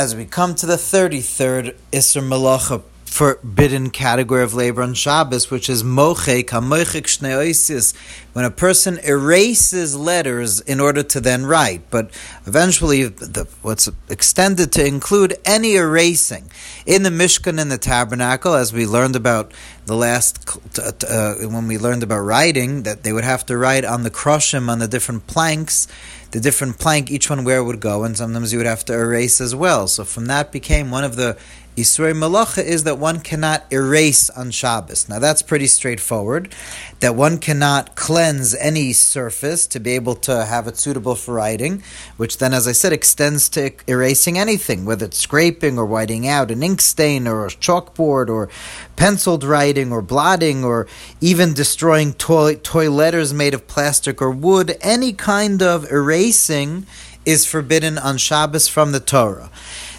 as we come to the 33rd Isser Malacha forbidden category of labor on Shabbos, which is mochek, hamochek shneoisis, when a person erases letters in order to then write. But eventually, the, what's extended to include any erasing. In the Mishkan and the Tabernacle, as we learned about the last, uh, when we learned about writing, that they would have to write on the krushim, on the different planks, the different plank, each one where it would go, and sometimes you would have to erase as well. So from that became one of the Yisrei Malacha is that one cannot erase on Shabbos. Now that's pretty straightforward. That one cannot cleanse any surface to be able to have it suitable for writing, which then, as I said, extends to erasing anything, whether it's scraping or whiting out an ink stain or a chalkboard or penciled writing or blotting or even destroying toy, toy letters made of plastic or wood. Any kind of erasing is forbidden on Shabbos from the Torah.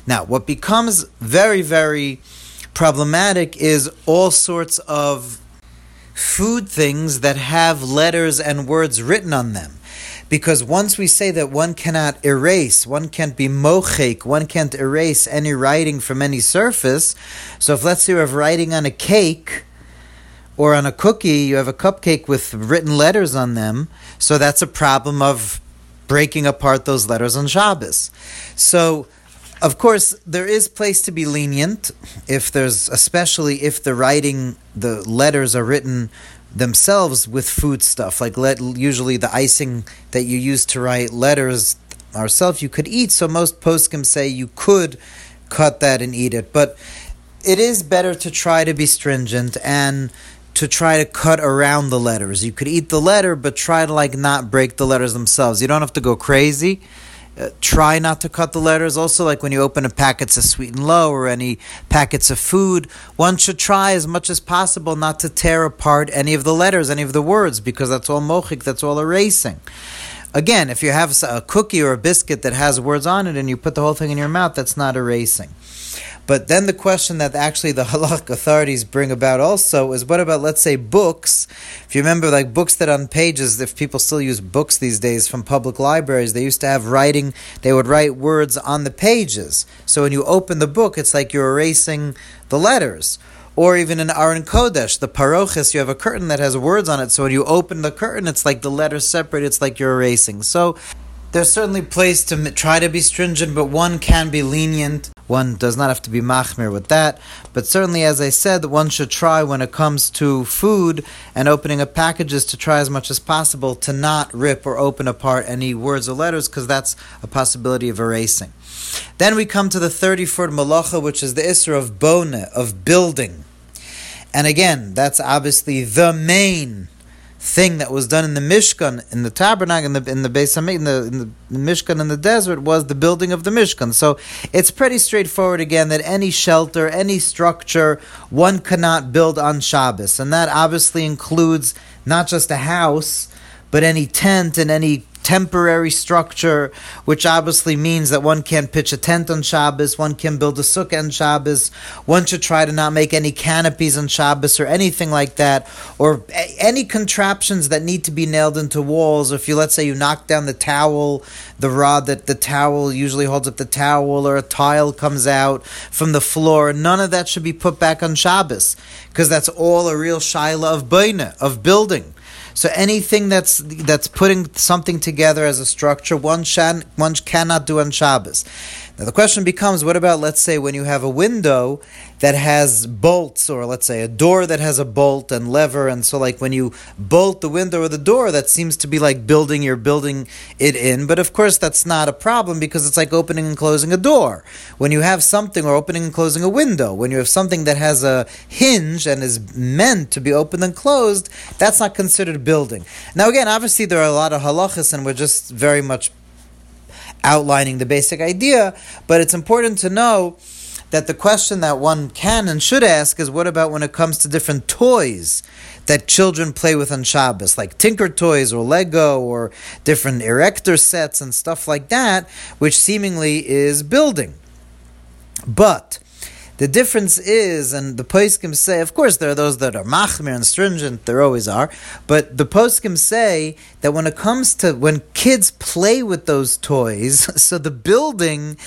Now, what becomes very, very problematic is all sorts of food things that have letters and words written on them. Because once we say that one cannot erase, one can't be mochek, one can't erase any writing from any surface. So if let's say you have writing on a cake or on a cookie, you have a cupcake with written letters on them, so that's a problem of breaking apart those letters on Shabbos. So of course, there is place to be lenient if there's, especially if the writing, the letters are written themselves with food stuff. Like let, usually the icing that you use to write letters ourselves, you could eat. So most poskim say you could cut that and eat it. But it is better to try to be stringent and to try to cut around the letters. You could eat the letter, but try to like not break the letters themselves. You don't have to go crazy uh, try not to cut the letters. Also, like when you open a packets of sweet and low or any packets of food, one should try as much as possible not to tear apart any of the letters, any of the words, because that's all mochik, that's all erasing. Again, if you have a cookie or a biscuit that has words on it and you put the whole thing in your mouth, that's not erasing. But then the question that actually the halach authorities bring about also is what about, let's say, books? If you remember, like books that on pages, if people still use books these days from public libraries, they used to have writing, they would write words on the pages. So when you open the book, it's like you're erasing the letters. Or even in Aron Kodesh, the parochis, you have a curtain that has words on it. So when you open the curtain, it's like the letters separate. It's like you're erasing. So there's certainly place to try to be stringent, but one can be lenient. One does not have to be machmir with that. But certainly, as I said, one should try when it comes to food and opening up packages to try as much as possible to not rip or open apart any words or letters, because that's a possibility of erasing. Then we come to the 34th malacha, which is the isra of bone, of building. And again, that's obviously the main thing that was done in the Mishkan, in the tabernacle, in the in the Beis in the, in the Mishkan in the desert was the building of the Mishkan. So it's pretty straightforward again that any shelter, any structure, one cannot build on Shabbos, and that obviously includes not just a house, but any tent and any temporary structure, which obviously means that one can't pitch a tent on Shabbos, one can build a sukkah on Shabbos, one should try to not make any canopies on Shabbos or anything like that, or any contraptions that need to be nailed into walls. If you, let's say, you knock down the towel, the rod that the towel usually holds up the towel, or a tile comes out from the floor, none of that should be put back on Shabbos, because that's all a real shaila of baina, of building. So anything that's that's putting something together as a structure, one shan, one cannot do on Shabbos. Now the question becomes, what about let's say when you have a window that has bolts, or let's say a door that has a bolt and lever, and so like when you bolt the window or the door, that seems to be like building, you're building it in. But of course, that's not a problem because it's like opening and closing a door. When you have something, or opening and closing a window, when you have something that has a hinge and is meant to be opened and closed, that's not considered building. Now, again, obviously there are a lot of halachas, and we're just very much outlining the basic idea, but it's important to know that the question that one can and should ask is what about when it comes to different toys that children play with on Shabbos, like Tinker Toys or Lego or different erector sets and stuff like that, which seemingly is building. But the difference is, and the poskim say, of course, there are those that are machmir and stringent. There always are, but the poskim say that when it comes to when kids play with those toys, so the building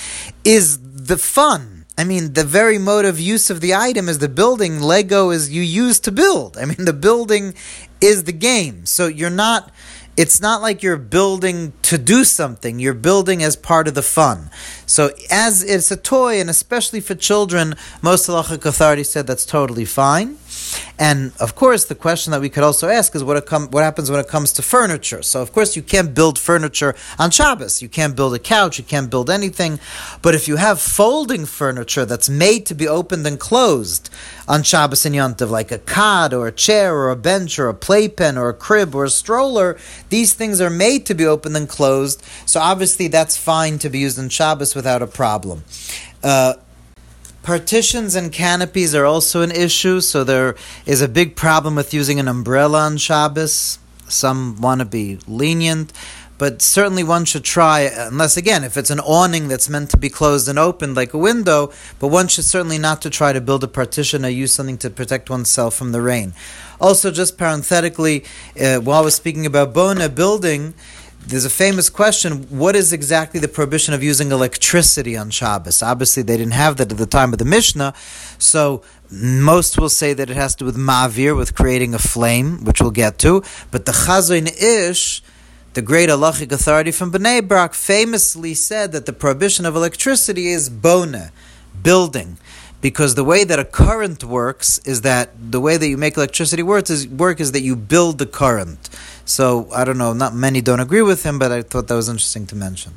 is the fun. I mean, the very mode of use of the item is the building. Lego is you use to build. I mean, the building is the game. So you're not it's not like you're building to do something. You're building as part of the fun. So as it's a toy, and especially for children, most halachic authorities said that's totally fine. And of course, the question that we could also ask is what, com- what happens when it comes to furniture. So, of course, you can't build furniture on Shabbos. You can't build a couch. You can't build anything. But if you have folding furniture that's made to be opened and closed on Shabbos and Yontiv, like a cot or a chair or a bench or a playpen or a crib or a stroller, these things are made to be opened and closed. So, obviously, that's fine to be used on Shabbos without a problem. Uh, Partitions and canopies are also an issue, so there is a big problem with using an umbrella on Shabbos. Some want to be lenient, but certainly one should try, unless again, if it's an awning that's meant to be closed and opened like a window, but one should certainly not to try to build a partition or use something to protect oneself from the rain. Also, just parenthetically, uh, while was speaking about Bona building, there's a famous question what is exactly the prohibition of using electricity on Shabbos? Obviously, they didn't have that at the time of the Mishnah, so most will say that it has to do with mavir, with creating a flame, which we'll get to. But the Chazon Ish, the great halachic authority from Bnei Brak, famously said that the prohibition of electricity is bona, building because the way that a current works is that the way that you make electricity work is, work is that you build the current. So I don't know, not many don't agree with him, but I thought that was interesting to mention.